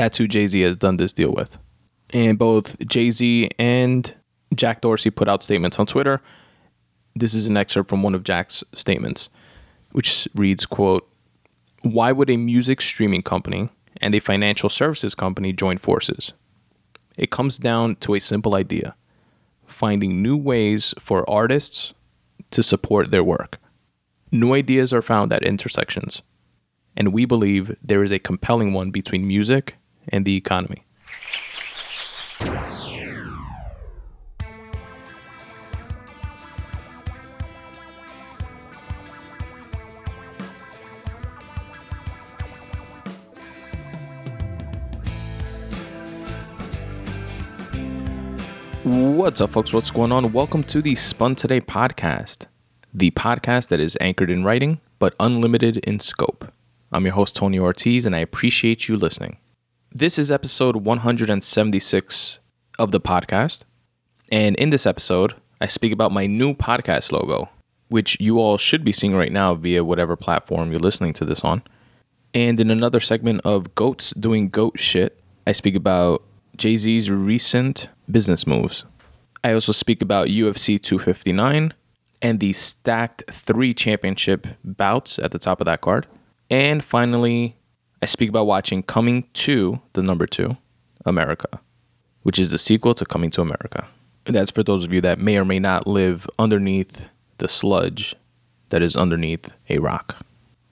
That's who Jay Z has done this deal with. And both Jay Z and Jack Dorsey put out statements on Twitter. This is an excerpt from one of Jack's statements, which reads, quote, Why would a music streaming company and a financial services company join forces? It comes down to a simple idea finding new ways for artists to support their work. New ideas are found at intersections, and we believe there is a compelling one between music and the economy. What's up, folks? What's going on? Welcome to the Spun Today podcast, the podcast that is anchored in writing but unlimited in scope. I'm your host, Tony Ortiz, and I appreciate you listening. This is episode 176 of the podcast. And in this episode, I speak about my new podcast logo, which you all should be seeing right now via whatever platform you're listening to this on. And in another segment of Goats Doing Goat Shit, I speak about Jay Z's recent business moves. I also speak about UFC 259 and the stacked three championship bouts at the top of that card. And finally, I speak about watching Coming to the number two, America, which is the sequel to Coming to America. And that's for those of you that may or may not live underneath the sludge that is underneath a rock.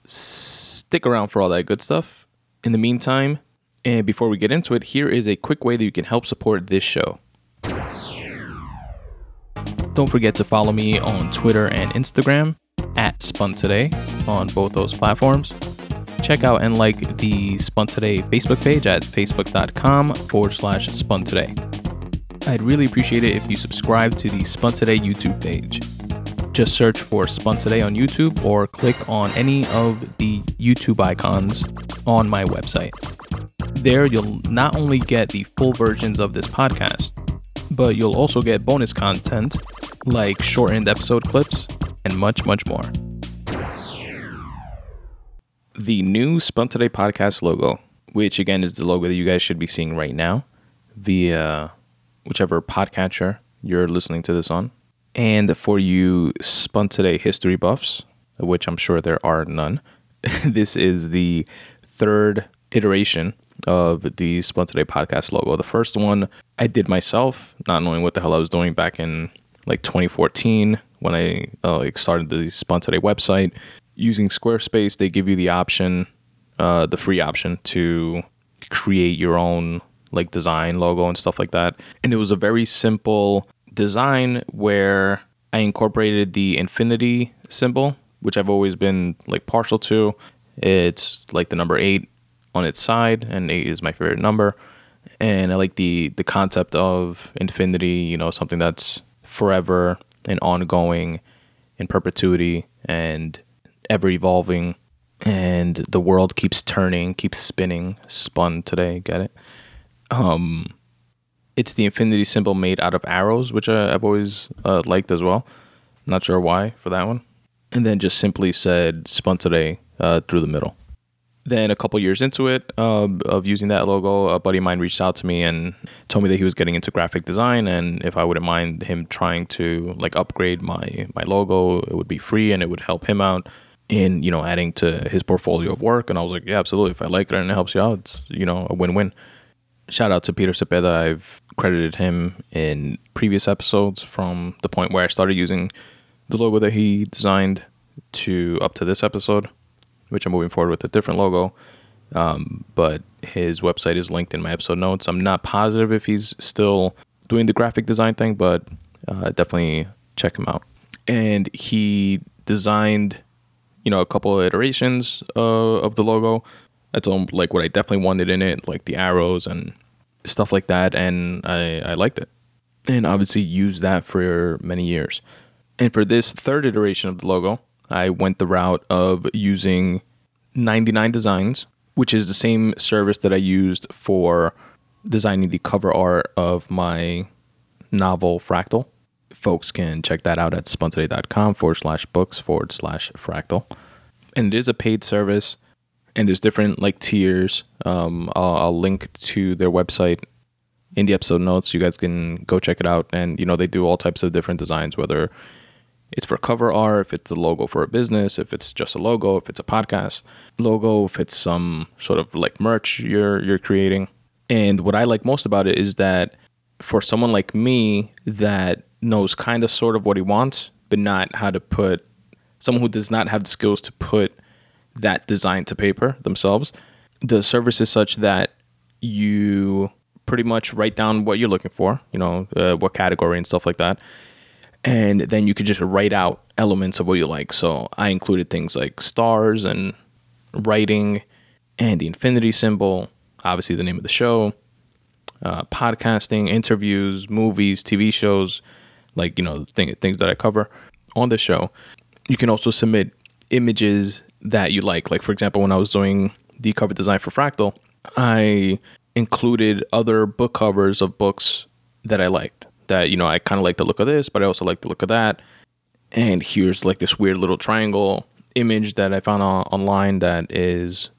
Stick around for all that good stuff. In the meantime, and before we get into it, here is a quick way that you can help support this show. Don't forget to follow me on Twitter and Instagram at Spun Today on both those platforms. Check out and like the Spun Today Facebook page at facebook.com forward slash Spun Today. I'd really appreciate it if you subscribe to the Spun Today YouTube page. Just search for Spun Today on YouTube or click on any of the YouTube icons on my website. There, you'll not only get the full versions of this podcast, but you'll also get bonus content like shortened episode clips and much, much more. The new Spun Today podcast logo, which again is the logo that you guys should be seeing right now via whichever podcatcher you're listening to this on. And for you Spun Today history buffs, which I'm sure there are none, this is the third iteration of the Spun Today podcast logo. The first one I did myself, not knowing what the hell I was doing back in like 2014 when I uh, like started the Spun Today website. Using Squarespace, they give you the option, uh, the free option to create your own like design logo and stuff like that. And it was a very simple design where I incorporated the infinity symbol, which I've always been like partial to. It's like the number eight on its side, and eight is my favorite number. And I like the the concept of infinity. You know, something that's forever and ongoing, in perpetuity, and ever evolving. And the world keeps turning, keeps spinning. Spun today, get it? Um, it's the infinity symbol made out of arrows, which I, I've always uh, liked as well. Not sure why for that one. And then just simply said spun today uh, through the middle. Then a couple years into it um, of using that logo, a buddy of mine reached out to me and told me that he was getting into graphic design and if I wouldn't mind him trying to like upgrade my my logo, it would be free and it would help him out in you know adding to his portfolio of work. And I was like, yeah, absolutely. If I like it and it helps you out, it's you know a win-win. Shout out to Peter Cepeda. I've credited him in previous episodes from the point where I started using the logo that he designed to up to this episode which I'm moving forward with a different logo. Um, but his website is linked in my episode notes. I'm not positive if he's still doing the graphic design thing, but uh, definitely check him out. And he designed, you know, a couple of iterations uh, of the logo. Told him like what I definitely wanted in it, like the arrows and stuff like that, and I, I liked it. And obviously used that for many years. And for this third iteration of the logo, I went the route of using 99 Designs, which is the same service that I used for designing the cover art of my novel Fractal. Folks can check that out at spuntoday.com forward slash books forward slash fractal. And it is a paid service. and there's different like tiers. Um, I'll, I'll link to their website in the episode notes. You guys can go check it out, and you know they do all types of different designs, whether it's for cover art, if it's a logo for a business, if it's just a logo, if it's a podcast logo, if it's some sort of like merch you're you're creating. And what I like most about it is that for someone like me that knows kind of sort of what he wants, but not how to put someone who does not have the skills to put that design to paper themselves, the service is such that you pretty much write down what you're looking for, you know, uh, what category and stuff like that and then you could just write out elements of what you like. So I included things like stars and writing and the infinity symbol, obviously the name of the show, uh, podcasting, interviews, movies, TV shows, like you know thing, things that I cover on the show. You can also submit images that you like. Like for example, when I was doing the cover design for Fractal, I included other book covers of books that I liked that you know I kind of like the look of this, but I also like the look of that. And here's like this weird little triangle image that I found on, online that is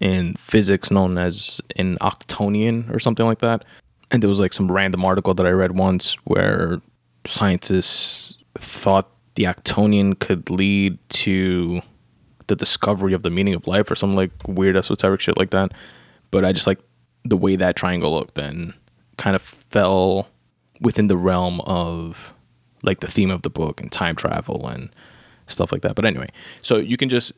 in physics known as an octonion or something like that. And there was like some random article that I read once where scientists thought the octonion could lead to the discovery of the meaning of life or some like weird esoteric shit like that. But I just like the way that triangle looked and kind of fell within the realm of like the theme of the book and time travel and stuff like that. But anyway, so you can just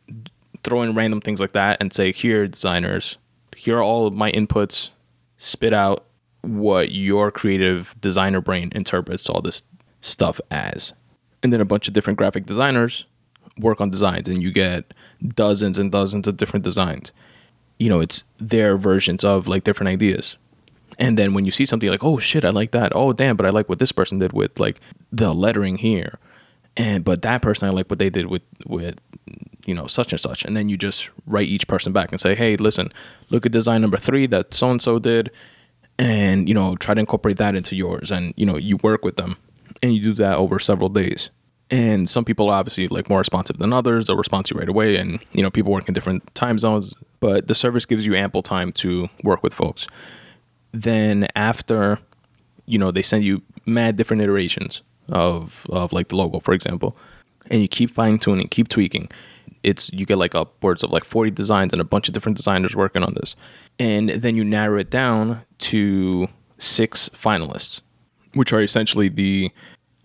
throw in random things like that and say, here, designers, here are all of my inputs, spit out what your creative designer brain interprets all this stuff as. And then a bunch of different graphic designers work on designs and you get dozens and dozens of different designs. You know, it's their versions of like different ideas. And then when you see something like, oh shit, I like that. Oh damn, but I like what this person did with like the lettering here. And but that person I like what they did with with you know such and such. And then you just write each person back and say, hey, listen, look at design number three that so and so did, and you know try to incorporate that into yours. And you know you work with them, and you do that over several days. And some people are obviously like more responsive than others. They'll respond to you right away, and you know people work in different time zones. But the service gives you ample time to work with folks then after you know they send you mad different iterations of of like the logo for example and you keep fine tuning keep tweaking it's you get like upwards of like 40 designs and a bunch of different designers working on this and then you narrow it down to six finalists which are essentially the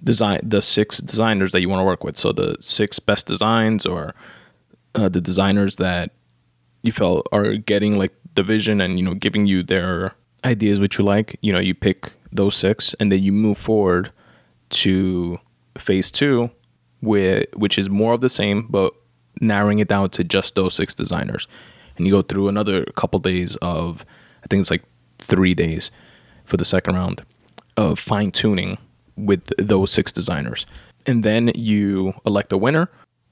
design the six designers that you want to work with so the six best designs or uh, the designers that you felt are getting like the vision and you know giving you their ideas which you like, you know, you pick those six and then you move forward to phase two, where, which is more of the same, but narrowing it down to just those six designers. And you go through another couple days of, I think it's like three days for the second round of fine tuning with those six designers. And then you elect a winner.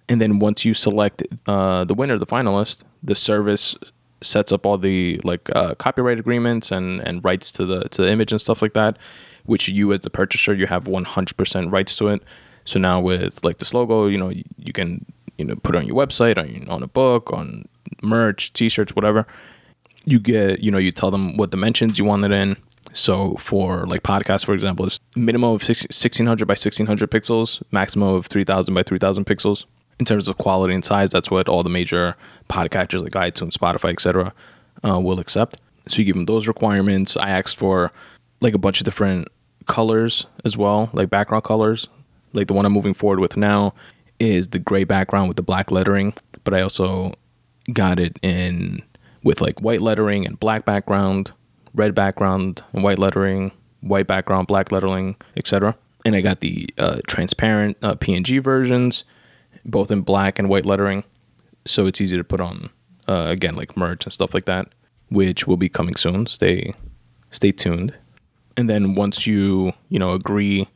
And then once you select uh, the winner, the finalist, the service sets up all the like uh, copyright agreements and and rights to the to the image and stuff like that which you as the purchaser you have 100% rights to it so now with like this logo you know you, you can you know put it on your website on on a book on merch t-shirts whatever you get you know you tell them what dimensions you want it in so for like podcasts for example it's minimum of 1600 by 1600 pixels maximum of 3000 by 3000 pixels in terms of quality and size, that's what all the major podcatchers like iTunes, Spotify, etc., uh, will accept. So you give them those requirements. I asked for like a bunch of different colors as well, like background colors. Like the one I'm moving forward with now is the gray background with the black lettering, but I also got it in with like white lettering and black background, red background and white lettering, white background, black lettering, etc. And I got the uh, transparent uh, PNG versions both in black and white lettering, so it's easy to put on. Uh, again, like merch and stuff like that, which will be coming soon. Stay, stay tuned. And then once you you know agree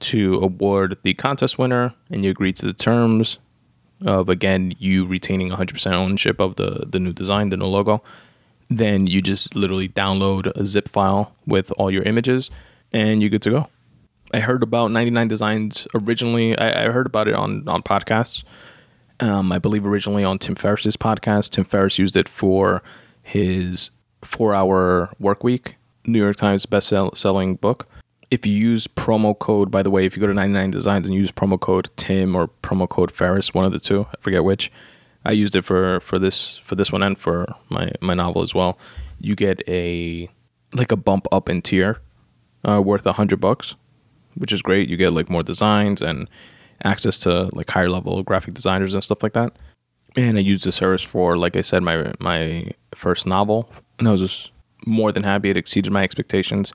to award the contest winner and you agree to the terms of again you retaining 100% ownership of the the new design, the new logo, then you just literally download a zip file with all your images and you're good to go. I heard about 99 Designs originally. I, I heard about it on on podcasts, Um, I believe originally on Tim Ferriss's podcast. Tim Ferriss used it for his four-hour work week, New York Times best-selling book. If you use promo code, by the way, if you go to 99 Designs and use promo code Tim or promo code Ferris, one of the two, I forget which. I used it for for this for this one and for my my novel as well. You get a like a bump up in tier, uh, worth a hundred bucks, which is great. You get like more designs and access to like higher level graphic designers and stuff like that. And I used the service for, like I said, my my first novel, and I was just more than happy. It exceeded my expectations,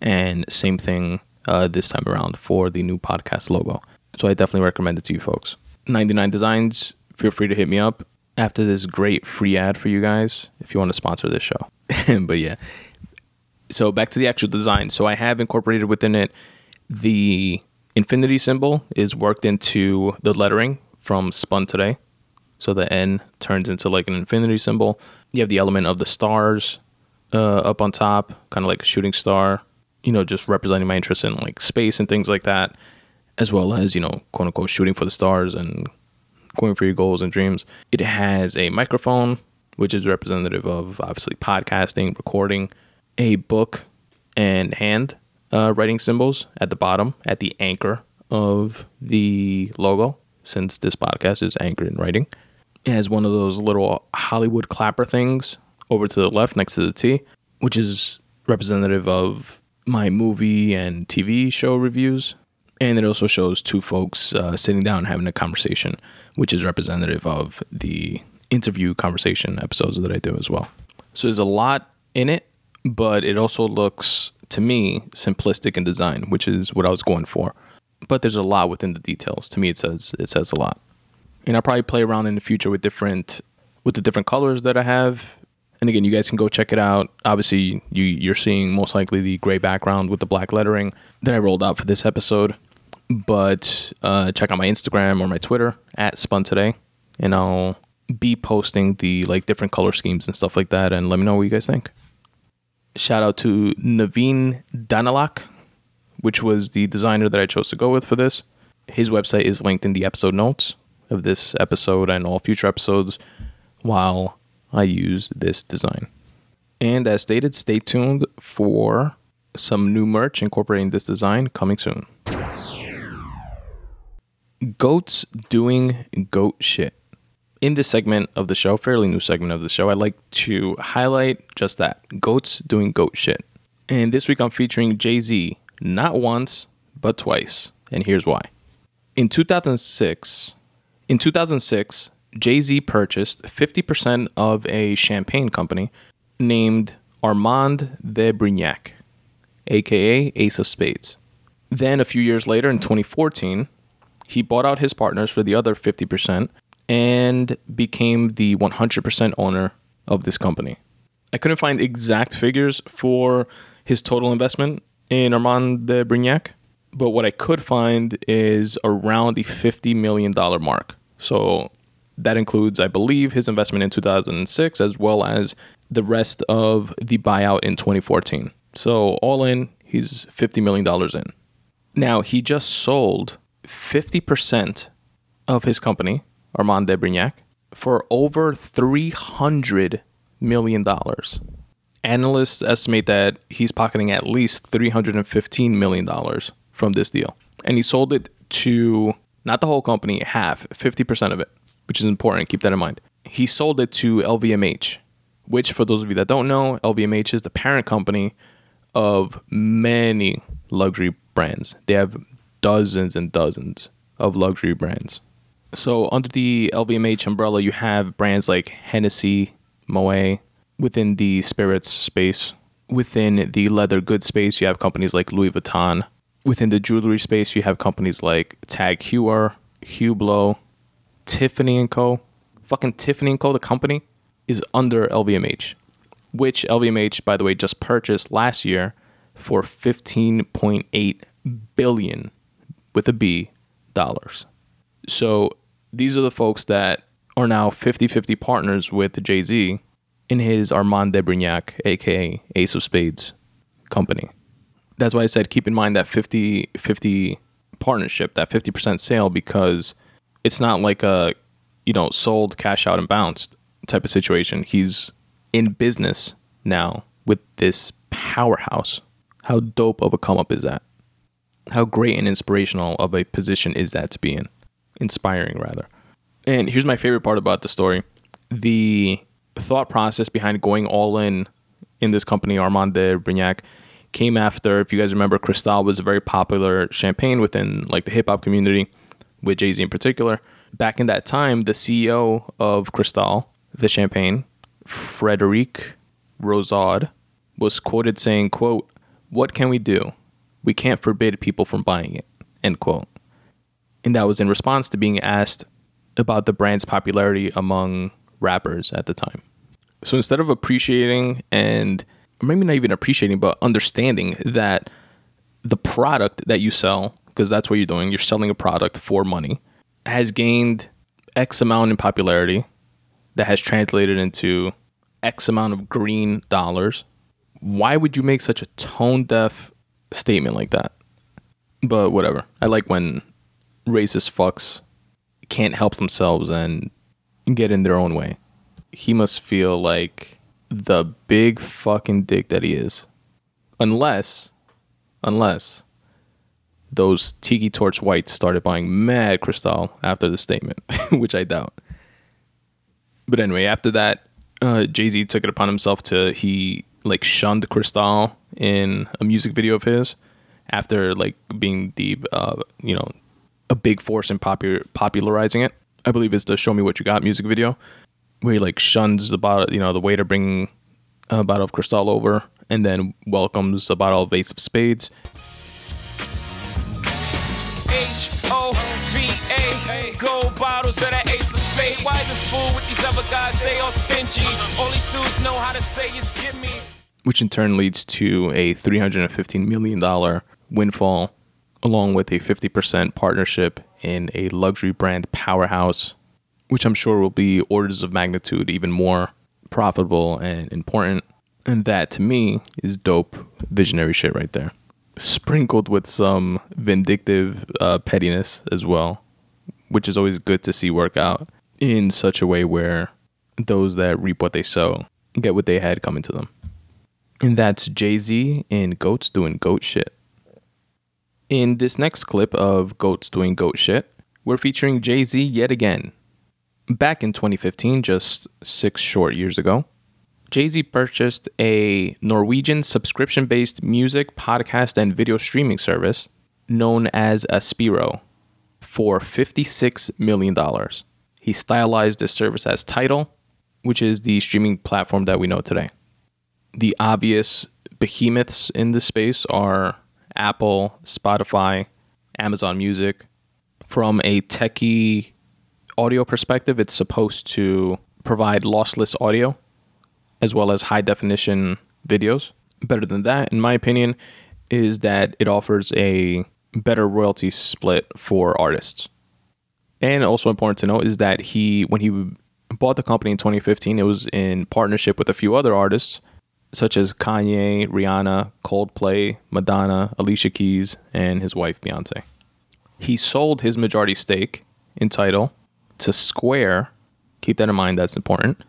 and same thing uh, this time around for the new podcast logo. So I definitely recommend it to you folks. 99 Designs, feel free to hit me up after this great free ad for you guys if you want to sponsor this show. but yeah. So back to the actual design. So I have incorporated within it the infinity symbol is worked into the lettering from Spun Today. So the N turns into like an infinity symbol. You have the element of the stars uh, up on top, kind of like a shooting star, you know, just representing my interest in like space and things like that, as well as, you know, quote unquote, shooting for the stars and going for your goals and dreams. It has a microphone, which is representative of obviously podcasting, recording, a book and hand uh, writing symbols at the bottom, at the anchor of the logo, since this podcast is anchored in writing. It has one of those little Hollywood clapper things over to the left next to the T, which is representative of my movie and TV show reviews. And it also shows two folks uh, sitting down having a conversation, which is representative of the interview conversation episodes that I do as well. So there's a lot in it, but it also looks to me simplistic in design, which is what I was going for. But there's a lot within the details. To me, it says it says a lot. And I'll probably play around in the future with different with the different colors that I have. And again, you guys can go check it out. Obviously, you you're seeing most likely the gray background with the black lettering that I rolled out for this episode. But uh, check out my Instagram or my Twitter at Spun Today, and I'll be posting the like different color schemes and stuff like that. And let me know what you guys think shout out to Naveen Danalak, which was the designer that I chose to go with for this. His website is linked in the episode notes of this episode and all future episodes while I use this design. And as stated, stay tuned for some new merch incorporating this design coming soon. Goats doing goat shit in this segment of the show, fairly new segment of the show, I'd like to highlight just that goats doing goat shit. And this week I'm featuring Jay Z, not once, but twice. And here's why. In 2006, in 2006, Jay Z purchased 50% of a champagne company named Armand de Brignac, aka Ace of Spades. Then, a few years later, in 2014, he bought out his partners for the other 50% and became the 100% owner of this company. I couldn't find exact figures for his total investment in Armand de Brignac, but what I could find is around the $50 million mark. So that includes, I believe, his investment in 2006 as well as the rest of the buyout in 2014. So all in, he's $50 million in. Now, he just sold 50% of his company Armand de Brignac, for over $300 million. Analysts estimate that he's pocketing at least $315 million from this deal. And he sold it to not the whole company, half, 50% of it, which is important. Keep that in mind. He sold it to LVMH, which, for those of you that don't know, LVMH is the parent company of many luxury brands. They have dozens and dozens of luxury brands. So under the LVMH umbrella, you have brands like Hennessy, Moet. Within the spirits space, within the leather goods space, you have companies like Louis Vuitton. Within the jewelry space, you have companies like Tag Heuer, Hublot, Tiffany and Co. Fucking Tiffany and Co. The company is under LVMH, which LVMH, by the way, just purchased last year for 15.8 billion with a B dollars. So these are the folks that are now 50 50 partners with Jay Z in his Armand de Brignac, aka Ace of Spades company. That's why I said keep in mind that 50 50 partnership, that 50% sale, because it's not like a you know, sold, cash out, and bounced type of situation. He's in business now with this powerhouse. How dope of a come up is that? How great and inspirational of a position is that to be in? Inspiring, rather. And here's my favorite part about the story the thought process behind going all in in this company, Armand de Brignac, came after, if you guys remember, Cristal was a very popular champagne within like the hip hop community, with Jay Z in particular. Back in that time, the CEO of Cristal, the champagne, Frederic Rouzaud, was quoted saying, quote, What can we do? We can't forbid people from buying it, end quote. And that was in response to being asked about the brand's popularity among rappers at the time. So instead of appreciating and maybe not even appreciating, but understanding that the product that you sell, because that's what you're doing, you're selling a product for money, has gained X amount in popularity that has translated into X amount of green dollars. Why would you make such a tone deaf statement like that? But whatever. I like when racist fucks can't help themselves and get in their own way. He must feel like the big fucking dick that he is. Unless, unless those Tiki Torch whites started buying mad Cristal after the statement, which I doubt. But anyway, after that, uh, Jay Z took it upon himself to he like shunned Cristal in a music video of his after like being the uh, you know a big force in popular popularizing it. I believe it's the "Show Me What You Got" music video where he like shuns the bottle, you know, the waiter bringing a bottle of Cristal over, and then welcomes a bottle of Ace of Spades. H O V A. Gold bottles of that fool with these other guys? They all stingy. All these dudes know how to say is me. Which in turn leads to a $315 million windfall, along with a 50% partnership in a luxury brand powerhouse, which I'm sure will be orders of magnitude even more profitable and important. And that to me is dope visionary shit right there. Sprinkled with some vindictive uh, pettiness as well, which is always good to see work out in such a way where those that reap what they sow get what they had coming to them. And that's Jay Z and Goats doing goat shit. In this next clip of Goats doing goat shit, we're featuring Jay Z yet again. Back in 2015, just six short years ago, Jay Z purchased a Norwegian subscription based music, podcast, and video streaming service known as Aspiro for $56 million. He stylized this service as Tidal, which is the streaming platform that we know today. The obvious behemoths in this space are Apple, Spotify, Amazon Music. From a techie audio perspective, it's supposed to provide lossless audio as well as high definition videos. Better than that, in my opinion, is that it offers a better royalty split for artists. And also important to note is that he, when he bought the company in 2015, it was in partnership with a few other artists, such as Kanye, Rihanna, Coldplay, Madonna, Alicia Keys, and his wife Beyonce. He sold his majority stake in Tidal to Square. Keep that in mind, that's important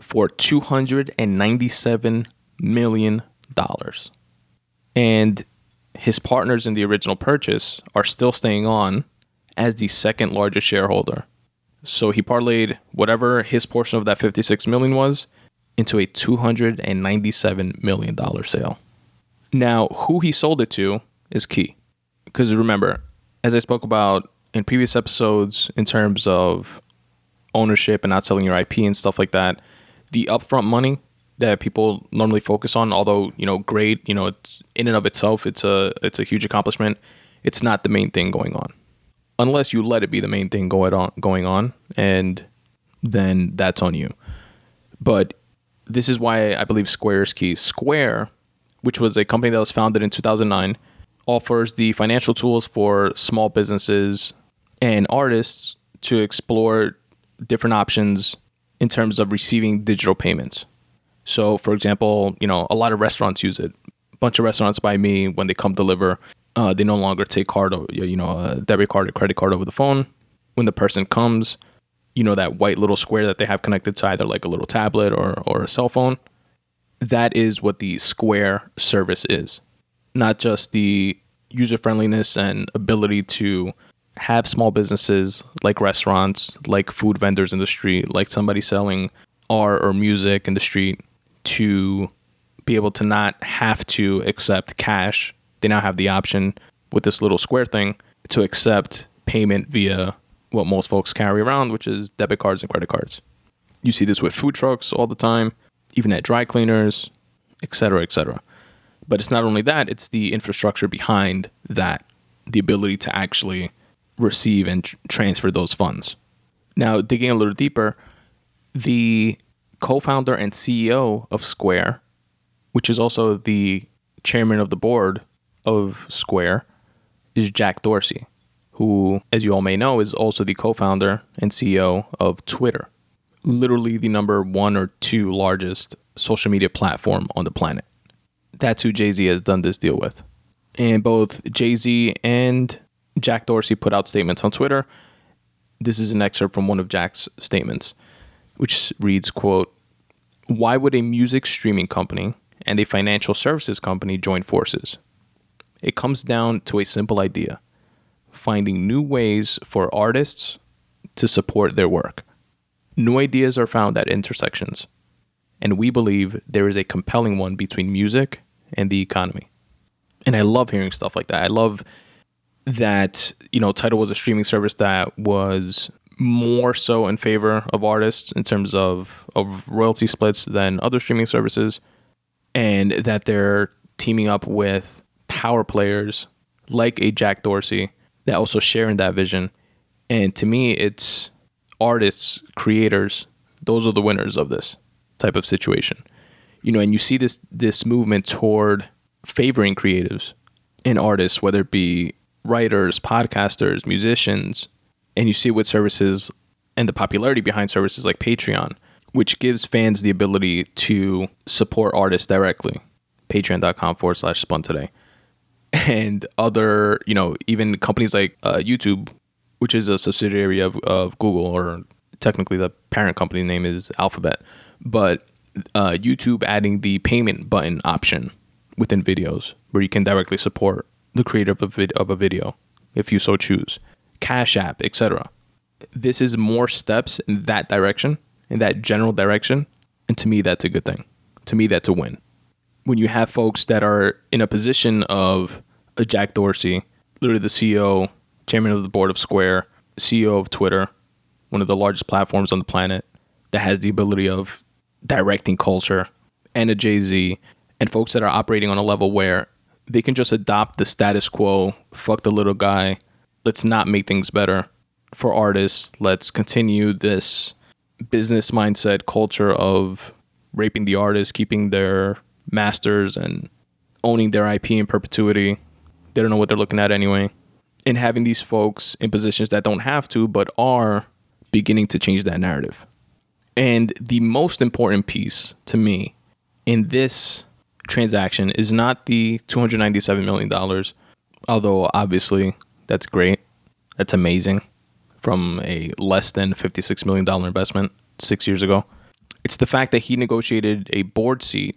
for $297 million. And his partners in the original purchase are still staying on as the second largest shareholder. So he parlayed whatever his portion of that 56 million was into a 297 million dollar sale. Now, who he sold it to is key. Because remember, as I spoke about in previous episodes in terms of ownership and not selling your IP and stuff like that, the upfront money that people normally focus on, although you know, great, you know, it's in and of itself, it's a it's a huge accomplishment. It's not the main thing going on, unless you let it be the main thing going on going on, and then that's on you. But this is why I believe square's key. Square, which was a company that was founded in 2009, offers the financial tools for small businesses and artists to explore different options in terms of receiving digital payments. So, for example, you know, a lot of restaurants use it. A bunch of restaurants by me when they come deliver, uh, they no longer take card, or, you know, a debit card or credit card over the phone. When the person comes, you know, that white little square that they have connected to either like a little tablet or, or a cell phone. That is what the Square service is, not just the user friendliness and ability to have small businesses like restaurants, like food vendors in the street, like somebody selling art or music in the street to be able to not have to accept cash. They now have the option with this little square thing to accept payment via what most folks carry around, which is debit cards and credit cards. You see this with food trucks all the time, even at dry cleaners, et cetera, et cetera. But it's not only that, it's the infrastructure behind that, the ability to actually receive and tr- transfer those funds. Now, digging a little deeper, the co founder and CEO of Square, which is also the chairman of the board of Square, is Jack Dorsey, who, as you all may know, is also the co founder and CEO of Twitter, literally the number one or two largest social media platform on the planet. That's who Jay Z has done this deal with. And both Jay Z and Jack Dorsey put out statements on Twitter. This is an excerpt from one of Jack's statements, which reads, quote, Why would a music streaming company and a financial services company join forces? It comes down to a simple idea finding new ways for artists to support their work. New ideas are found at intersections, and we believe there is a compelling one between music and the economy. And I love hearing stuff like that. I love that, you know, Tidal was a streaming service that was more so in favor of artists in terms of, of royalty splits than other streaming services, and that they're teaming up with power players like a Jack Dorsey that also share in that vision. And to me, it's artists, creators, those are the winners of this type of situation. You know, and you see this this movement toward favoring creatives and artists, whether it be writers, podcasters, musicians, and you see it with services and the popularity behind services like Patreon, which gives fans the ability to support artists directly. Patreon.com forward slash spun today. And other, you know, even companies like uh, YouTube, which is a subsidiary of, of Google, or technically the parent company name is Alphabet, but uh, YouTube adding the payment button option within videos where you can directly support the creator of a, vid- of a video if you so choose, Cash App, etc. This is more steps in that direction, in that general direction, and to me that's a good thing. To me that's a win. When you have folks that are in a position of a Jack Dorsey, literally the CEO, chairman of the board of Square, CEO of Twitter, one of the largest platforms on the planet, that has the ability of directing culture, and a Jay Z, and folks that are operating on a level where they can just adopt the status quo, fuck the little guy, let's not make things better for artists. Let's continue this business mindset culture of raping the artist, keeping their masters and owning their IP in perpetuity. They don't know what they're looking at anyway. And having these folks in positions that don't have to, but are beginning to change that narrative. And the most important piece to me in this transaction is not the $297 million, although obviously that's great. That's amazing from a less than $56 million investment six years ago. It's the fact that he negotiated a board seat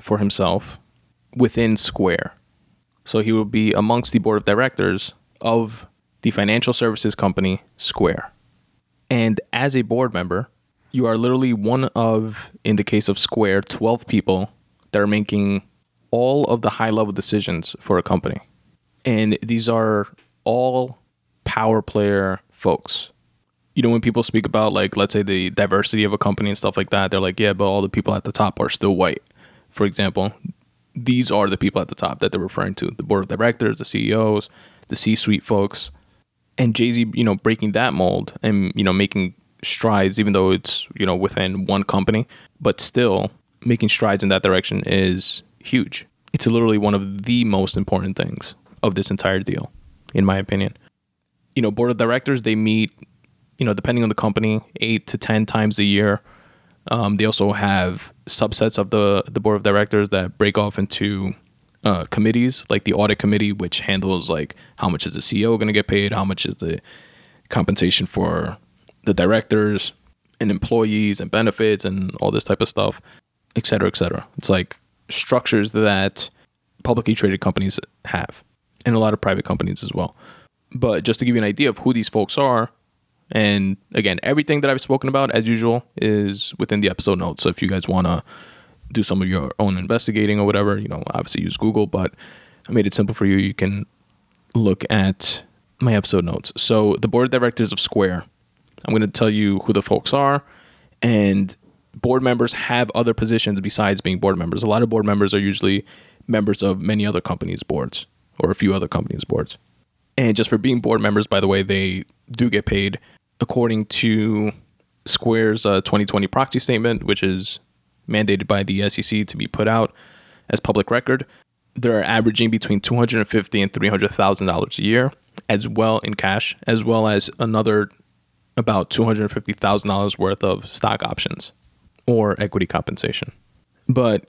for himself within Square. So he will be amongst the board of directors of the financial services company Square. And as a board member, you are literally one of, in the case of Square, 12 people that are making all of the high level decisions for a company. And these are all power player folks. You know, when people speak about, like, let's say the diversity of a company and stuff like that, they're like, yeah, but all the people at the top are still white, for example. These are the people at the top that they're referring to the board of directors, the CEOs, the C suite folks. And Jay Z, you know, breaking that mold and, you know, making strides, even though it's, you know, within one company, but still making strides in that direction is huge. It's literally one of the most important things of this entire deal, in my opinion. You know, board of directors, they meet, you know, depending on the company, eight to 10 times a year. Um, they also have subsets of the, the board of directors that break off into uh, committees, like the audit committee, which handles like how much is the CEO going to get paid, how much is the compensation for the directors and employees and benefits and all this type of stuff, et cetera, et cetera. It's like structures that publicly traded companies have and a lot of private companies as well. But just to give you an idea of who these folks are, and again, everything that I've spoken about, as usual, is within the episode notes. So if you guys want to do some of your own investigating or whatever, you know, obviously use Google, but I made it simple for you. You can look at my episode notes. So the board of directors of Square, I'm going to tell you who the folks are, and board members have other positions besides being board members. A lot of board members are usually members of many other companies' boards or a few other companies' boards. And just for being board members, by the way, they do get paid according to Square's uh, 2020 proxy statement, which is mandated by the SEC to be put out as public record. They're averaging between 250 and 300 thousand dollars a year, as well in cash, as well as another about 250 thousand dollars worth of stock options or equity compensation. But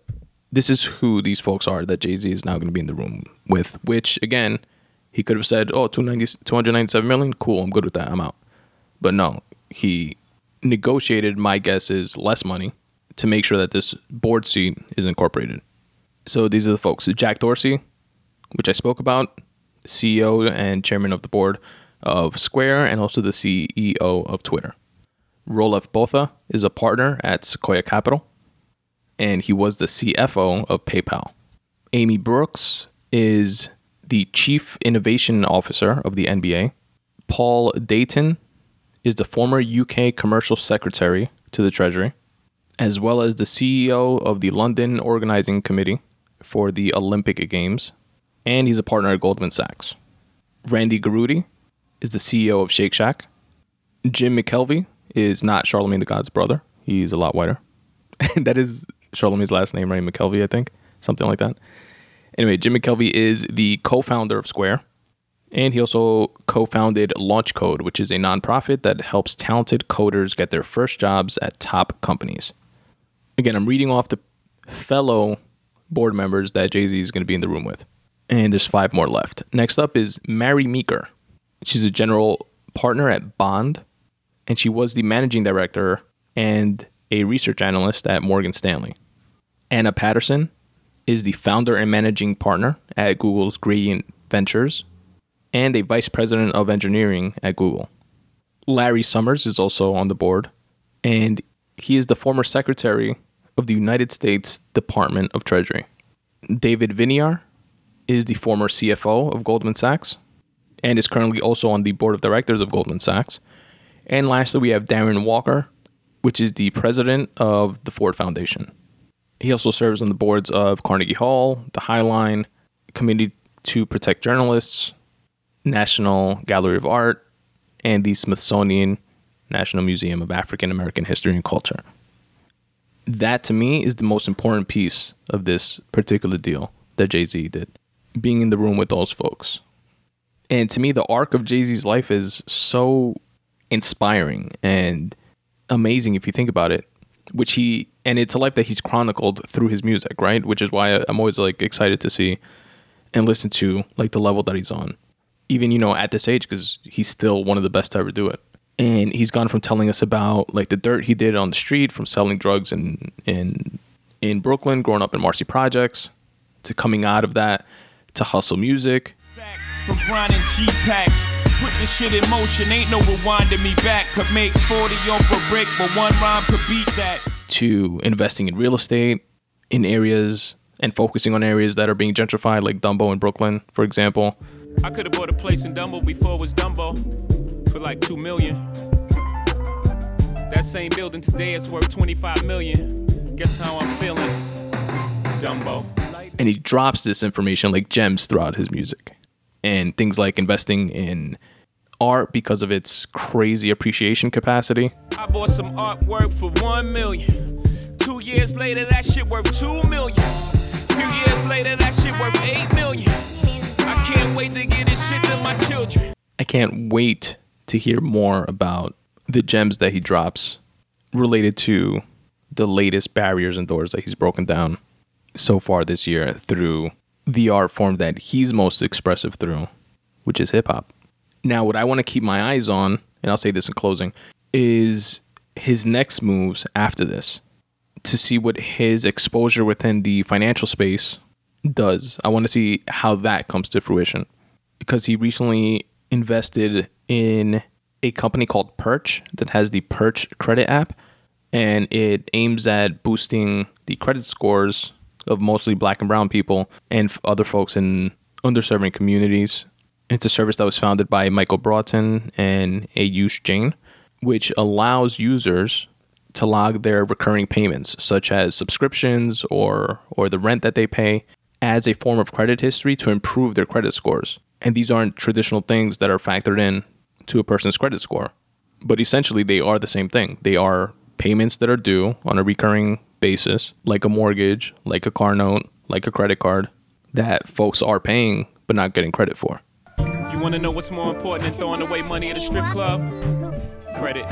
this is who these folks are that Jay Z is now going to be in the room with, which again, he could have said, oh, 297 million, cool, I'm good with that, I'm out. But no, he negotiated, my guess is less money to make sure that this board seat is incorporated. So these are the folks Jack Dorsey, which I spoke about, CEO and chairman of the board of Square, and also the CEO of Twitter. Roelof Botha is a partner at Sequoia Capital and he was the CFO of PayPal. Amy Brooks is the Chief Innovation Officer of the NBA. Paul Deighton is the former UK Commercial Secretary to the Treasury, as well as the CEO of the London Organizing Committee for the Olympic Games, and he's a partner at Goldman Sachs. Randy Garutti is the CEO of Shake Shack. Jim McKelvey is not Charlemagne the God's brother. He's a lot whiter. that is Charlemagne's last name, right? McKelvey, I think, something like that. Anyway, Jim McKelvey is the co-founder of Square, and he also co-founded Launch Code, which is a nonprofit that helps talented coders get their first jobs at top companies. Again, I'm reading off the fellow board members that Jay Z is going to be in the room with, and there's five more left. Next up is Mary Meeker. She's a general partner at Bond, and she was the managing director and a research analyst at Morgan Stanley. Anna Patterson is the founder and managing partner at Google's Gradient Ventures and a vice president of engineering at Google. Larry Summers is also on the board, and he is the former secretary of the United States Department of Treasury. David Viniar is the former CFO of Goldman Sachs and is currently also on the board of directors of Goldman Sachs. And lastly, we have Darren Walker, which is the president of the Ford Foundation. He also serves on the boards of Carnegie Hall, the Highline, Committee to Protect Journalists, National Gallery of Art, and the Smithsonian National Museum of African American History and Culture. That to me is the most important piece of this particular deal that Jay Z did, being in the room with those folks. And to me, the arc of Jay Z's life is so inspiring and amazing if you think about it. Which he and it's a life that he's chronicled through his music, right? Which is why I'm always like excited to see and listen to like the level that he's on, even you know at this age because he's still one of the best to ever do it. And he's gone from telling us about like the dirt he did on the street, from selling drugs in in in Brooklyn, growing up in Marcy Projects, to coming out of that to hustle music. From grinding cheap packs Put this shit in motion, ain't no rewinding me back. Could make 40 off a brick, but one rhyme could beat that. To investing in real estate in areas and focusing on areas that are being gentrified, like Dumbo in Brooklyn, for example. I could have bought a place in Dumbo before it was Dumbo for like two million. That same building today is worth 25 million. Guess how I'm feeling? Dumbo. And he drops this information like gems throughout his music. And things like investing in art because of its crazy appreciation capacity. I bought some artwork for one million. Two years later, that shit worth two million. Few years later, that shit worth eight million. I can't wait to hear more about the gems that he drops related to the latest barriers and doors that he's broken down so far this year through the art form that he's most expressive through, which is hip hop. Now, what I want to keep my eyes on, and I'll say this in closing, is his next moves after this to see what his exposure within the financial space does. I want to see how that comes to fruition because he recently invested in a company called Perch that has the Perch credit app and it aims at boosting the credit scores of mostly black and brown people and other folks in underserving communities. It's a service that was founded by Michael Broughton and Ayush Jain, which allows users to log their recurring payments, such as subscriptions or or the rent that they pay, as a form of credit history to improve their credit scores. And these aren't traditional things that are factored in to a person's credit score. But essentially they are the same thing. They are payments that are due on a recurring basis, like a mortgage, like a car note, like a credit card, that folks are paying but not getting credit for. You want to know what's more important than throwing away money at a strip club? Credit.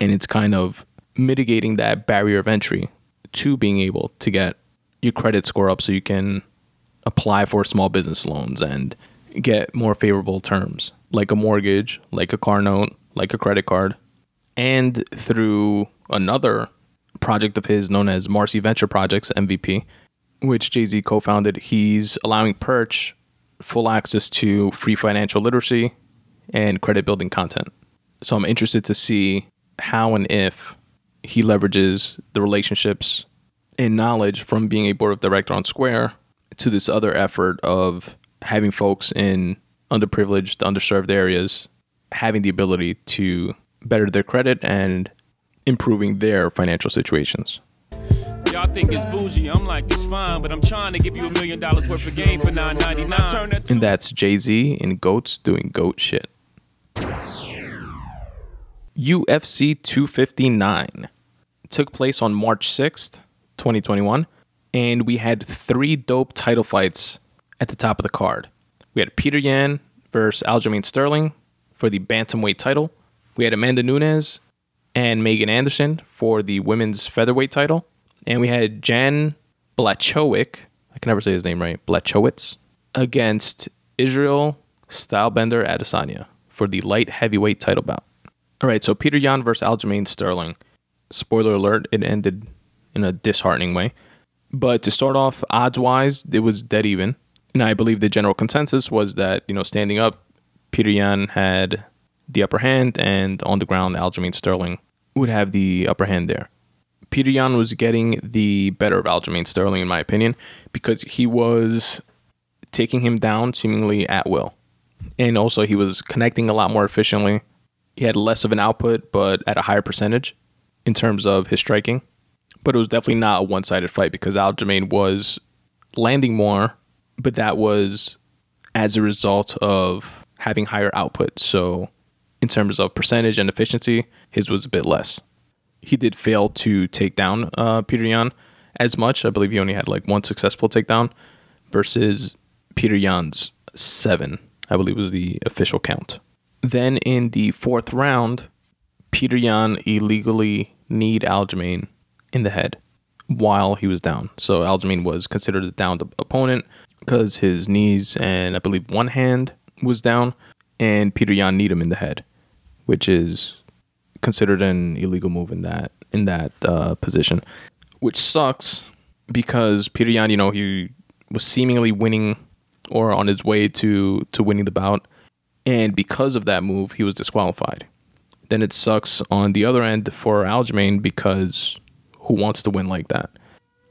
And it's kind of mitigating that barrier of entry to being able to get your credit score up so you can apply for small business loans and get more favorable terms, like a mortgage, like a car note, like a credit card. And through another project of his known as Marcy Venture Projects, MVP, which Jay Z co founded, he's allowing Perch full access to free financial literacy and credit building content. So I'm interested to see how and if he leverages the relationships and knowledge from being a board of director on Square to this other effort of having folks in underprivileged, underserved areas having the ability to better their credit and improving their financial situations. Y'all think it's bougie. I'm like, it's fine, but I'm trying to give you a million dollars worth of game for nine ninety nine. That And that's Jay Z and Goats doing goat shit. UFC 259 took place on March 6th, 2021, and we had three dope title fights at the top of the card. We had Peter Yan versus Aljamain Sterling for the bantamweight title. We had Amanda Nunes and Megan Anderson for the women's featherweight title. And we had Jan Blachowicz, I can never say his name right, Blachowicz, against Israel Stylebender Adesanya for the light heavyweight title bout. All right, so Peter Yan versus Aljamain Sterling. Spoiler alert, it ended in a disheartening way. But to start off, odds wise, it was dead even. And I believe the general consensus was that, you know, standing up, Peter Yan had the upper hand, and on the ground, Aljamain Sterling would have the upper hand there. Peter Yan was getting the better of Aljamain Sterling, in my opinion, because he was taking him down seemingly at will. And also, he was connecting a lot more efficiently. He had less of an output, but at a higher percentage in terms of his striking. But it was definitely not a one sided fight because Aljamain was landing more, but that was as a result of having higher output. So, in terms of percentage and efficiency, his was a bit less. He did fail to take down uh, Peter Yan as much. I believe he only had like one successful takedown versus Peter Yan's seven, I believe was the official count. Then in the fourth round, Peter Yan illegally kneed Aljamain in the head while he was down. So Aljamain was considered a downed opponent because his knees and I believe one hand was down, and Peter Yan kneed him in the head, which is considered an illegal move in that in that uh, position, which sucks because Peter Yan, you know, he was seemingly winning or on his way to to winning the bout, and because of that move, he was disqualified. Then it sucks on the other end for Aljamain because who wants to win like that?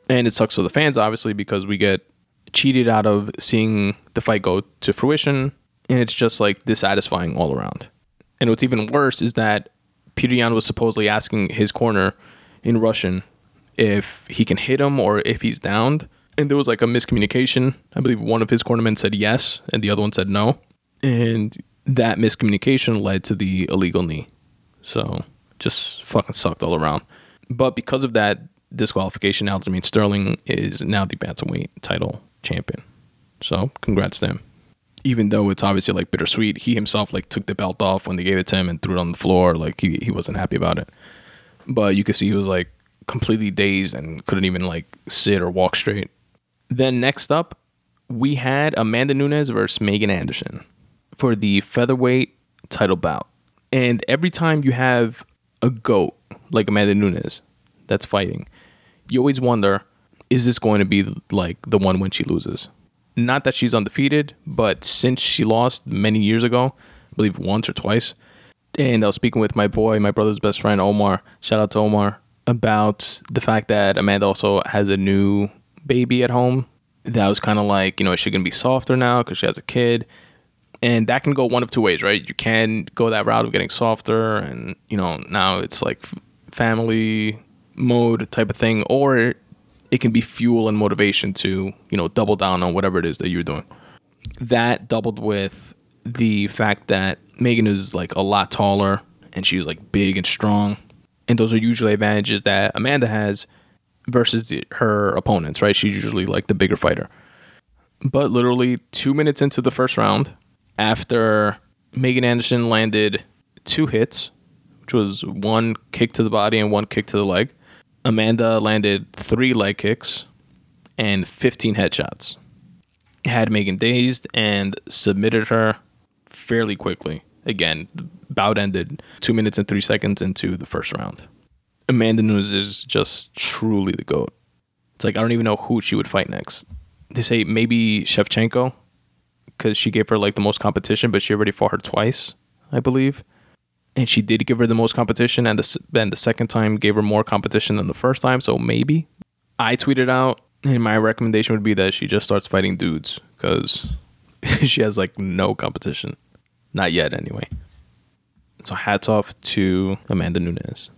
And it sucks for the fans, obviously, because we get cheated out of seeing the fight go to fruition, and it's just like dissatisfying all around. And what's even worse is that Peter Yan was supposedly asking his corner in Russian if he can hit him or if he's downed. And there was like a miscommunication. I believe one of his cornermen said yes, and the other one said no. And that miscommunication led to the illegal knee. So just fucking sucked all around. But because of that disqualification, Aljamain Sterling is now the bantamweight title champion. So congrats to him. Even though it's obviously like bittersweet, he himself like took the belt off when they gave it to him and threw it on the floor. Like he, he wasn't happy about it. But you could see he was like completely dazed and couldn't even like sit or walk straight. Then next up, we had Amanda Nunes versus Megan Anderson for the featherweight title bout. And every time you have a goat like Amanda Nunes that's fighting, you always wonder, is this going to be like the one when she loses? Not that she's undefeated, but since she lost many years ago, I believe once or twice, and I was speaking with my boy, my brother's best friend Omar. Shout out to Omar about the fact that Amanda also has a new baby at home. That was kind of like, you know, is she gonna be softer now because she has a kid? And that can go one of two ways, right? You can go that route of getting softer, and you know, now it's like family mode type of thing, or it can be fuel and motivation to, you know, double down on whatever it is that you're doing. That doubled with the fact that Megan is like a lot taller and she's like big and strong. And those are usually advantages that Amanda has versus the, her opponents, right? She's usually like the bigger fighter. But literally two minutes into the first round, after Megan Anderson landed two hits, which was one kick to the body and one kick to the leg, Amanda landed three leg kicks and 15 headshots. Had Megan dazed and submitted her fairly quickly. Again, the bout ended two minutes and three seconds into the first round. Amanda Nunes is just truly the GOAT. It's like, I don't even know who she would fight next. They say maybe Shevchenko, because she gave her like the most competition, but she already fought her twice, I believe. And she did give her the most competition, and the, and the second time gave her more competition than the first time, so maybe. I tweeted out, and my recommendation would be that she just starts fighting dudes, because she has like no competition. Not yet, anyway. So hats off to Amanda Nunes,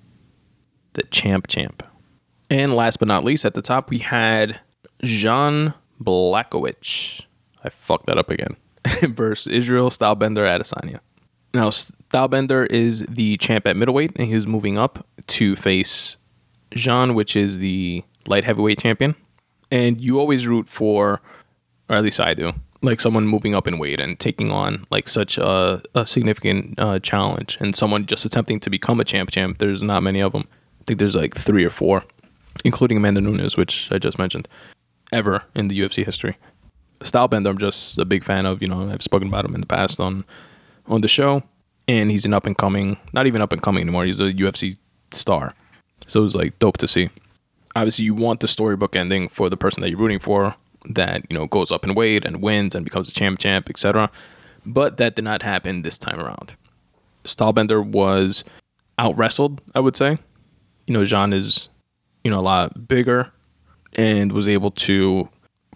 the champ champ. And last but not least, at the top we had Jan Blachowicz. I fucked that up again. versus Israel Stylebender Adesanya. Now, Stylebender is the champ at middleweight, and he's moving up to face Jean, which is the light heavyweight champion. And you always root for, or at least I do, like someone moving up in weight and taking on like such a, a significant uh, challenge and someone just attempting to become a champ champ there's not many of them i think there's like three or four including amanda nunes which i just mentioned ever in the ufc history stylebender i'm just a big fan of you know i've spoken about him in the past on on the show and he's an up and coming not even up and coming anymore he's a ufc star. So it was like dope to see. Obviously you want the storybook ending for the person that you're rooting for that you know goes up in weight and wins and becomes a champ champ etc but that did not happen this time around. Stylebender was out wrestled i would say. You know jean is you know a lot bigger and was able to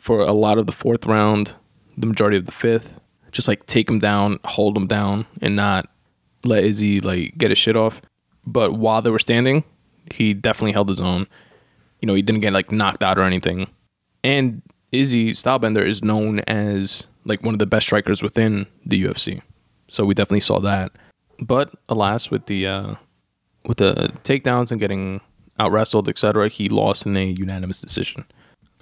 for a lot of the fourth round the majority of the fifth just like take him down hold him down and not let izzy like get his shit off but while they were standing he definitely held his own you know he didn't get like knocked out or anything and Izzy Stylebender is known as like one of the best strikers within the UFC. So we definitely saw that. But alas, with the uh, with the takedowns and getting out wrestled, etc., he lost in a unanimous decision.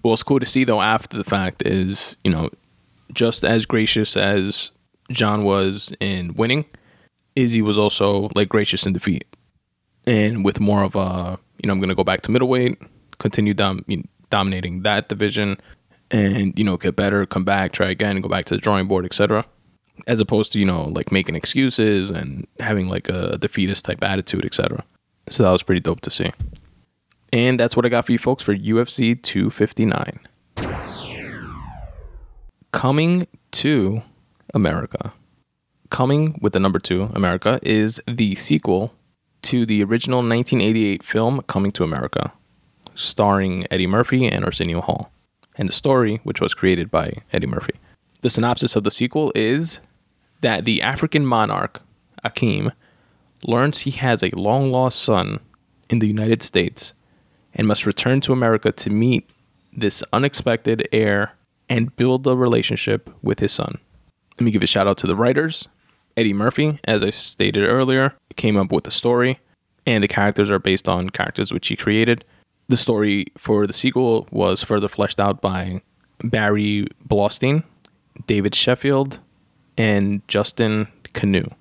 What's cool to see though after the fact is, you know, just as gracious as John was in winning, Izzy was also like gracious in defeat. And with more of a, you know, I'm gonna go back to middleweight, continue dom- dominating that division, and you know get better come back try again go back to the drawing board etc as opposed to you know like making excuses and having like a defeatist type attitude etc so that was pretty dope to see and that's what i got for you folks for ufc 259 coming to america coming with the number two america is the sequel to the original 1988 film coming to america starring eddie murphy and arsenio hall and the story, which was created by Eddie Murphy. The synopsis of the sequel is that the African monarch, Akeem, learns he has a long lost son in the United States and must return to America to meet this unexpected heir and build a relationship with his son. Let me give a shout out to the writers. Eddie Murphy, as I stated earlier, came up with the story, and the characters are based on characters which he created. The story for the sequel was further fleshed out by Barry Blaustein, David Sheffield, and Justin Kanew.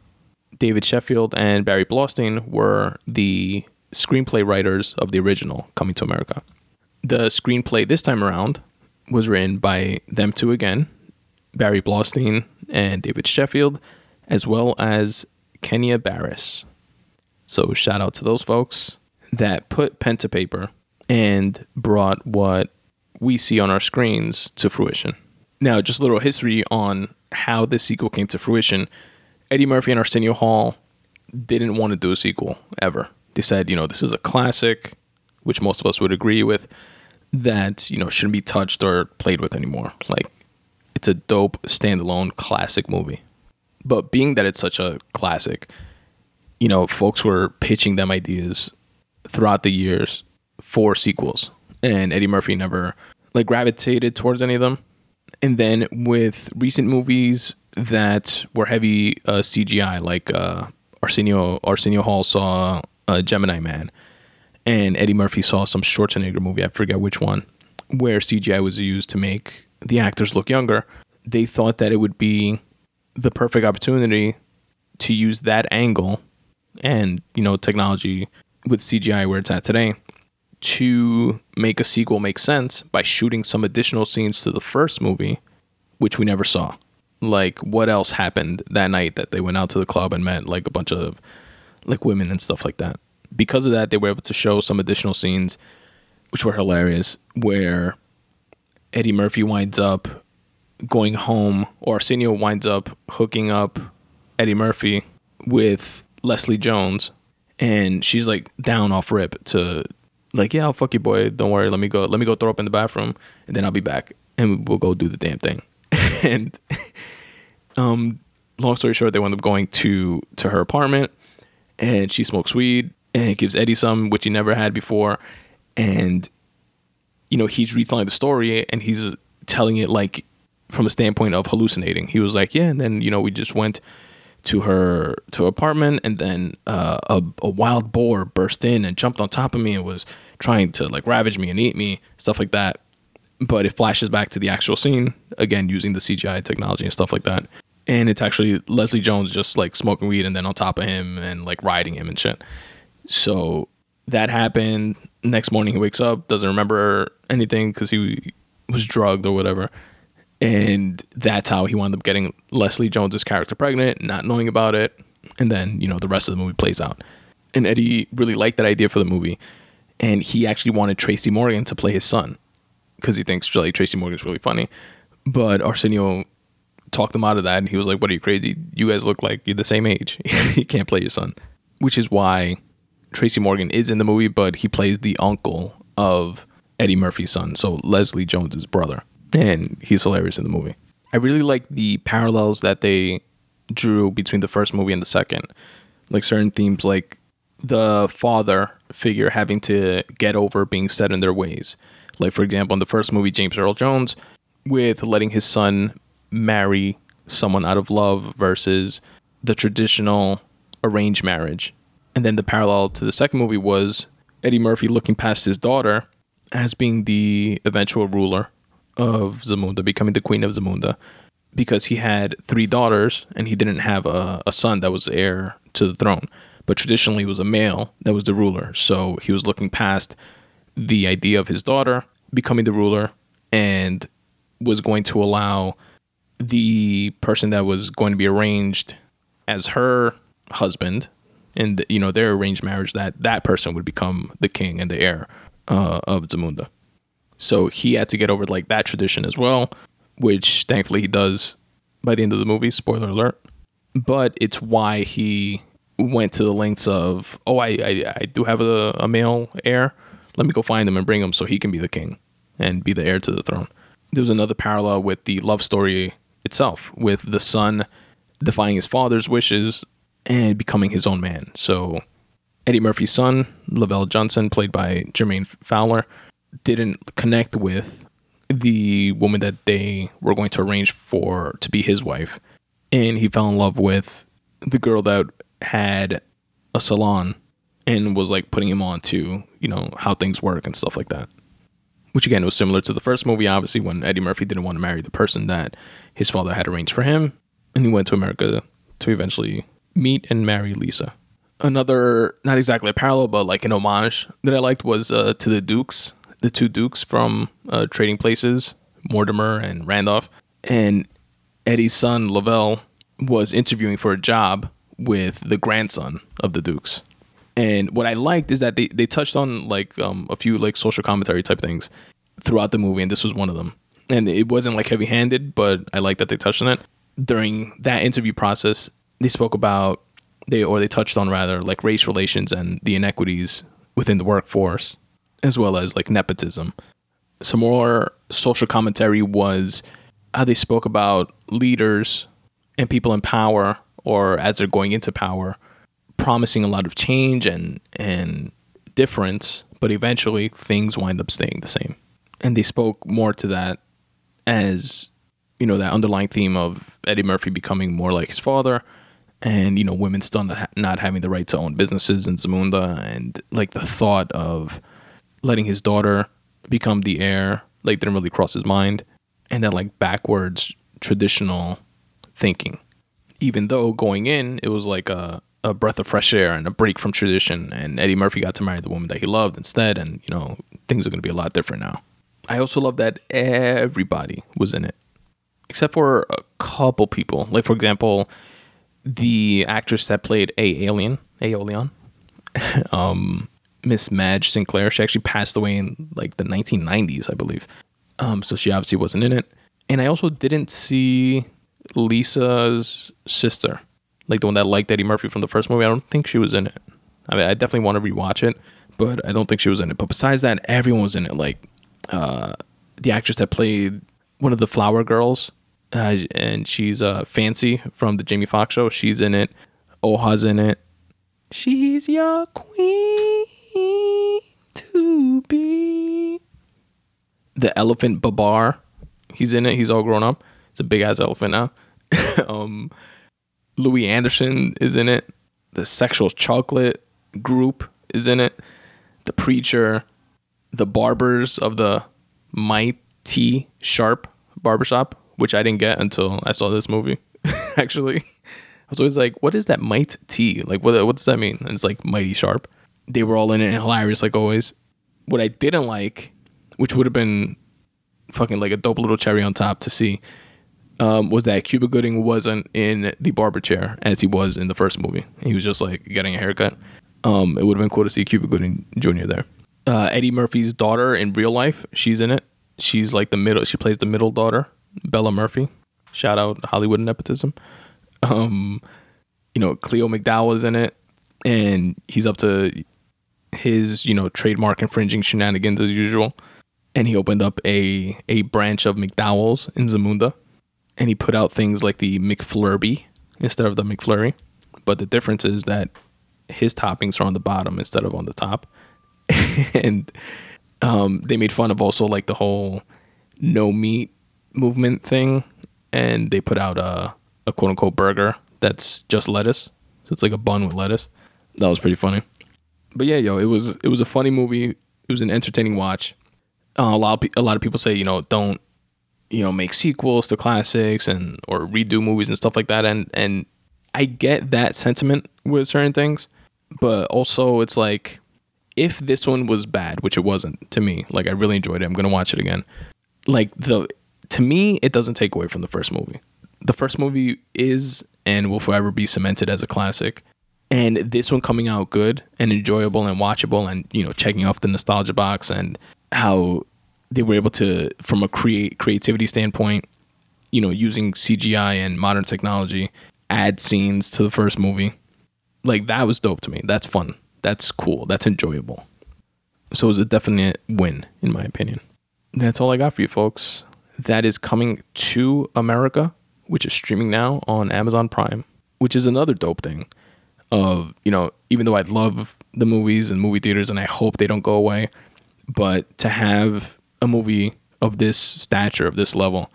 David Sheffield and Barry Blaustein were the screenplay writers of the original Coming to America. The screenplay this time around was written by them two again, Barry Blaustein and David Sheffield, as well as Kenya Barris. So shout out to those folks that put pen to paper and brought what we see on our screens to fruition. Now, just a little history on how this sequel came to fruition. Eddie Murphy and Arsenio Hall didn't want to do a sequel ever. They said, you know, this is a classic, which most of us would agree with, that, you know, shouldn't be touched or played with anymore. Like, it's a dope standalone classic movie. But being that it's such a classic, you know, folks were pitching them ideas throughout the years for sequels, and Eddie Murphy never like gravitated towards any of them. And then with recent movies that were heavy uh, CGI, like uh, Arsenio Arsenio Hall saw uh, Gemini Man, and Eddie Murphy saw some Schwarzenegger movie. I forget which one, where CGI was used to make the actors look younger. They thought that it would be the perfect opportunity to use that angle and you know technology with CGI where it's at today to make a sequel make sense by shooting some additional scenes to the first movie which we never saw like what else happened that night that they went out to the club and met like a bunch of like women and stuff like that because of that they were able to show some additional scenes which were hilarious where Eddie Murphy winds up going home or Arsenio winds up hooking up Eddie Murphy with Leslie Jones, and she's like down off rip to like, yeah, I'll fuck you, boy. Don't worry. Let me go. Let me go throw up in the bathroom, and then I'll be back, and we'll go do the damn thing. and um, long story short, they wind up going to to her apartment, and she smokes weed and gives Eddie some, which he never had before, and you know he's retelling the story, and he's telling it like from a standpoint of hallucinating. He was like, yeah, and then you know we just went to her to her apartment and then uh, a, a wild boar burst in and jumped on top of me and was trying to like ravage me and eat me stuff like that. But it flashes back to the actual scene again using the cgi technology and stuff like that and it's actually leslie jones just like smoking weed and then on top of him and like riding him and shit. So that happened. Next morning he wakes up doesn't remember anything because he was drugged or whatever. And that's how he wound up getting Leslie Jones's character pregnant, not knowing about it, and then you know the rest of the movie plays out. And Eddie really liked that idea for the movie, and he actually wanted Tracy Morgan to play his son because he thinks like, Tracy Morgan's really funny. But Arsenio talked him out of that, and he was like, "What are you crazy? You guys look like you're the same age. you can't play your son." Which is why Tracy Morgan is in the movie, but he plays the uncle of Eddie Murphy's son, so Leslie Jones's brother and he's hilarious in the movie. I really like the parallels that they drew between the first movie and the second. Like certain themes, like the father figure having to get over being set in their ways. Like, for example, in the first movie, James Earl Jones, with letting his son marry someone out of love versus the traditional arranged marriage. And then the parallel to the second movie was Eddie Murphy looking past his daughter as being the eventual ruler of Zamunda, becoming the queen of Zamunda, because he had three daughters and he didn't have a, a son that was heir to the throne. But traditionally, it was a male that was the ruler. So he was looking past the idea of his daughter becoming the ruler and was going to allow the person that was going to be arranged as her husband and you know their arranged marriage that that person would become the king and the heir uh, of Zamunda. So he had to get over like that tradition as well, which thankfully he does by the end of the movie. Spoiler alert. But it's why he went to the lengths of, oh, I, I, I do have a, a male heir. Let me go find him and bring him so he can be the king and be the heir to the throne. There's another parallel with the love story itself, with the son defying his father's wishes and becoming his own man. So Eddie Murphy's son, Lavelle Johnson, played by Jermaine Fowler, didn't connect with the woman that they were going to arrange for to be his wife. And he fell in love with the girl that had a salon and was like putting him on to, you know, how things work and stuff like that. Which again was similar to the first movie, obviously, when Eddie Murphy didn't want to marry the person that his father had arranged for him. And he went to America to eventually meet and marry Lisa. Another, not exactly a parallel, but like an homage that I liked was uh, to the Dukes the two dukes from uh, Trading Places, Mortimer and Randolph, and Eddie's son Lavelle was interviewing for a job with the grandson of the Dukes. And what I liked is that they, they touched on like um, a few like social commentary type things throughout the movie, and this was one of them. And it wasn't like heavy handed, but I like that they touched on it. During that interview process, they spoke about they or they touched on rather like race relations and the inequities within the workforce, as well as like nepotism. Some more social commentary was how they spoke about leaders and people in power or as they're going into power promising a lot of change and and difference but eventually things wind up staying the same and they spoke more to that as you know that underlying theme of Eddie Murphy becoming more like his father and you know women still not, having the right to own businesses in Zamunda and like the thought of letting his daughter become the heir like didn't really cross his mind. And that like backwards traditional thinking. Even though going in it was like a, a breath of fresh air and a break from tradition. And eddie murphy got to marry the woman that he loved instead. And you know things are going to be a lot different now i also love that everybody was in it except for a couple people like for example the actress that played a alien Aoleon um miss madge sinclair she actually passed away in like the 1990s i believe um so she obviously wasn't in it and i also didn't see Lisa's sister, like the one that liked Eddie Murphy from the first movie. I don't think she was in it. I mean, I definitely want to rewatch it, but I don't think she was in it. But besides that, everyone was in it. Like uh, the actress that played one of the Flower Girls, uh, and she's uh, Fancy from the Jamie Foxx show. She's in it. Oha's in it. She's your queen to be. The elephant Babar, he's in it. He's all grown up. He's a big ass elephant now. um, Louie Anderson is in it. The Sexual Chocolate group is in it. The Preacher, the Barbers of the Mighty Sharp Barbershop, which I didn't get until I saw this movie. Actually, I was always like, "What is that Might T? Like, what what does that mean?" And it's like Mighty Sharp. They were all in it and hilarious, like always. What I didn't like, which would have been fucking like a dope little cherry on top to see, um, was that Cuba Gooding wasn't in the barber chair as he was in the first movie. He was just like getting a haircut. Um, it would have been cool to see Cuba Gooding Jr. there. Uh, Eddie Murphy's daughter in real life, she's in it. She's like the middle. She plays the middle daughter, Bella Murphy. Shout out Hollywood nepotism. Um, you know, Cleo McDowell is in it, and he's up to his you know trademark infringing shenanigans as usual. And he opened up a a branch of McDowell's in Zamunda and he put out things like the McFlurby instead of the McFlurry. But the difference is that his toppings are on the bottom instead of on the top. and um, they made fun of also like the whole no meat movement thing. And they put out a, a quote unquote burger that's just lettuce. So it's like a bun with lettuce. That was pretty funny. But yeah, yo, it was it was a funny movie. It was an entertaining watch. Uh, a lot of, a lot of people say you know don't you know make sequels to classics and or redo movies and stuff like that and and I get that sentiment with certain things but also it's like if this one was bad which it wasn't to me like I really enjoyed it I'm to watch it again like the to me it doesn't take away from the first movie the first movie is and will forever be cemented as a classic and this one coming out good and enjoyable and watchable and you know checking off the nostalgia box and how they were able to, from a create creativity standpoint, you know, using CGI and modern technology, add scenes to the first movie. Like that was dope to me. That's fun. That's cool. That's enjoyable. So it was a definite win, in my opinion. That's all I got for you, folks. That is coming to America, which is streaming now on Amazon Prime, which is another dope thing. Of you know, even though I love the movies and movie theaters, and I hope they don't go away, but to have a movie of this stature, of this level,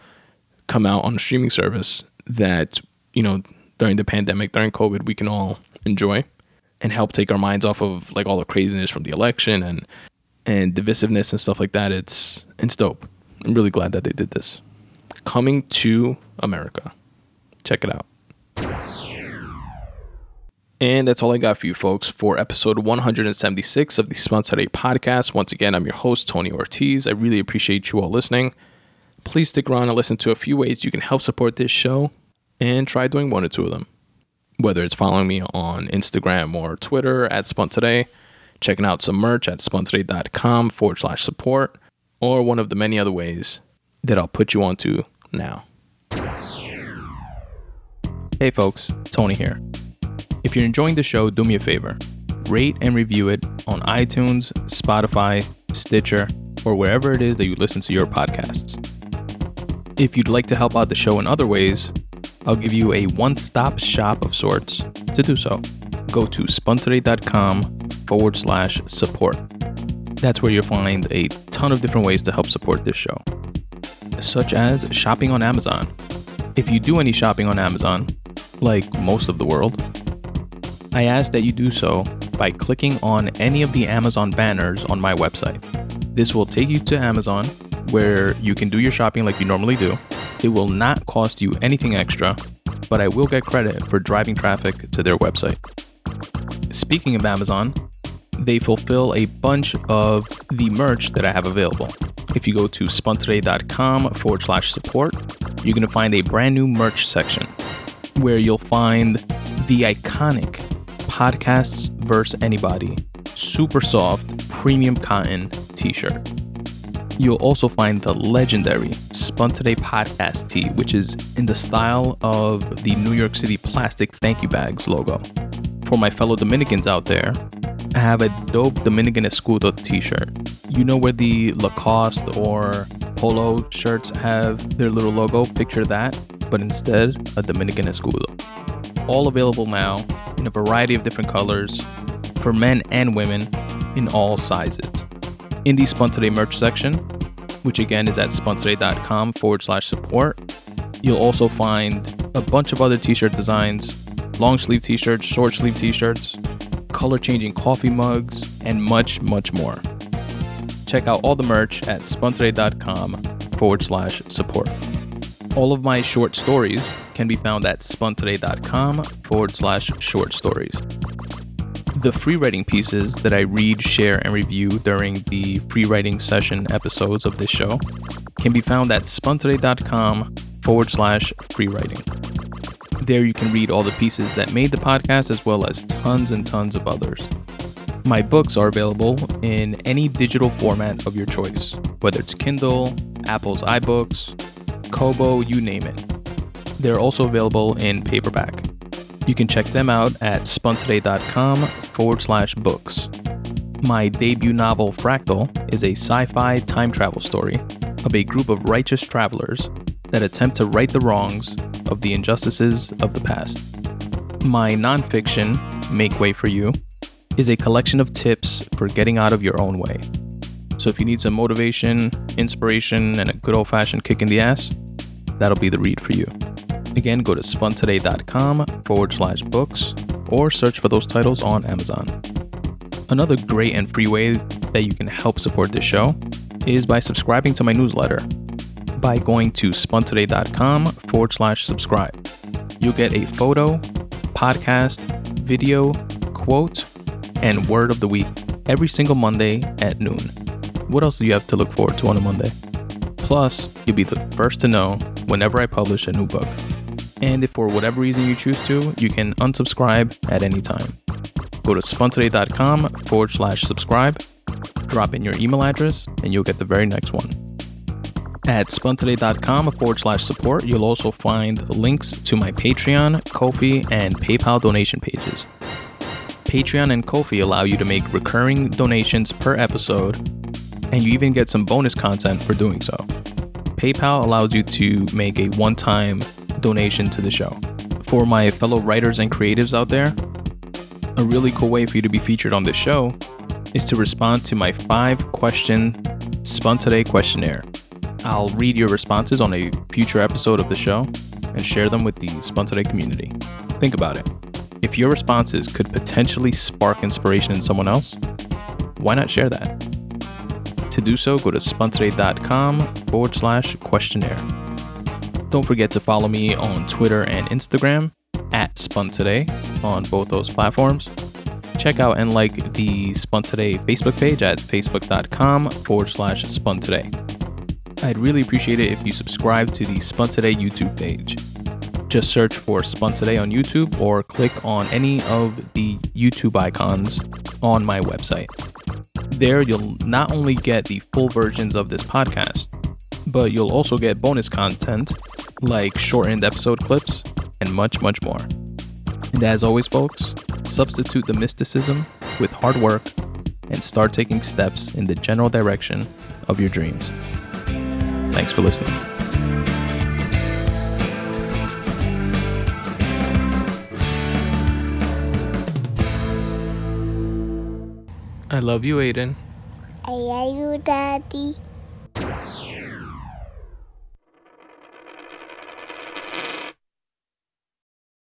come out on a streaming service that, you know, during the pandemic, during COVID, we can all enjoy and help take our minds off of like all the craziness from the election and and divisiveness and stuff like that. It's it's dope. I'm really glad that they did this. Coming to America. Check it out. And that's all I got for you folks for episode 176 of the Spun Today podcast. Once again, I'm your host, Tony Ortiz. I really appreciate you all listening. Please stick around and listen to a few ways you can help support this show and try doing one or two of them. Whether it's following me on Instagram or Twitter at Spun Today, checking out some merch at spuntoday.com forward slash support, or one of the many other ways that I'll put you onto now. Hey folks, Tony here. If you're enjoying the show, do me a favor rate and review it on iTunes, Spotify, Stitcher, or wherever it is that you listen to your podcasts. If you'd like to help out the show in other ways, I'll give you a one stop shop of sorts to do so. Go to spuntoday.com forward slash support. That's where you'll find a ton of different ways to help support this show, such as shopping on Amazon. If you do any shopping on Amazon, like most of the world, I ask that you do so by clicking on any of the Amazon banners on my website. This will take you to Amazon where you can do your shopping like you normally do it will not cost you anything extra, but I will get credit for driving traffic to their website. Speaking of Amazon, they fulfill a bunch of the merch that I have available. If you go to spuntoday.com forward slash support, you're going to find a brand new merch section where you'll find the iconic Podcasts vs. Anybody super soft premium cotton t shirt. You'll also find the legendary Spun Today podcast tee, which is in the style of the New York City plastic thank you bags logo. For my fellow Dominicans out there, I have a dope Dominican Escudo t shirt. You know where the Lacoste or Polo shirts have their little logo? Picture that, but instead, a Dominican Escudo. All available now in a variety of different colors for men and women in all sizes in the Today merch section, which again is at spuntoday.com forward slash support. You'll also find a bunch of other t shirt designs long sleeve t shirts, short sleeve t shirts, color changing coffee mugs, and much, much more. Check out all the merch at spuntoday.com forward slash support. All of my short stories can be found at spuntoday.com forward slash short stories. The free writing pieces that I read, share, and review during the free writing session episodes of this show can be found at spuntoday.com forward slash free writing. There you can read all the pieces that made the podcast as well as tons and tons of others. My books are available in any digital format of your choice, whether it's Kindle, Apple's iBooks, Kobo, you name it. They're also available in paperback. You can check them out at spuntoday.com forward slash books. My debut novel, Fractal, is a sci fi time travel story of a group of righteous travelers that attempt to right the wrongs of the injustices of the past. My nonfiction, Make Way for You, is a collection of tips for getting out of your own way. So if you need some motivation, inspiration, and a good old fashioned kick in the ass, that'll be the read for you. Again, go to spuntoday.com forward slash books or search for those titles on Amazon. Another great and free way that you can help support this show is by subscribing to my newsletter by going to spuntoday.com forward slash subscribe. You'll get a photo, podcast, video, quote, and word of the week every single Monday at noon. What else do you have to look forward to on a Monday? Plus, you'll be the first to know whenever I publish a new book. And if for whatever reason you choose to, you can unsubscribe at any time. Go to spuntoday.com forward slash subscribe, drop in your email address, and you'll get the very next one. At spuntoday.com forward slash support, you'll also find links to my Patreon, Ko-fi, and PayPal donation pages. Patreon and Ko-fi allow you to make recurring donations per episode, and you even get some bonus content for doing so. PayPal allows you to make a one time donation to the show. For my fellow writers and creatives out there, a really cool way for you to be featured on this show is to respond to my five question Spun Today questionnaire. I'll read your responses on a future episode of the show and share them with the Spun Today community. Think about it. If your responses could potentially spark inspiration in someone else, why not share that? To do so, go to spuntoday.com forward slash questionnaire. Don't forget to follow me on Twitter and Instagram at Spun Today on both those platforms. Check out and like the Spun Today Facebook page at facebook.com forward slash Spun Today. I'd really appreciate it if you subscribe to the Spun Today YouTube page. Just search for Spun Today on YouTube or click on any of the YouTube icons on my website. There, you'll not only get the full versions of this podcast, but you'll also get bonus content like shortened episode clips and much, much more. And as always, folks, substitute the mysticism with hard work and start taking steps in the general direction of your dreams. Thanks for listening. I love you, Aiden. I love you, Daddy.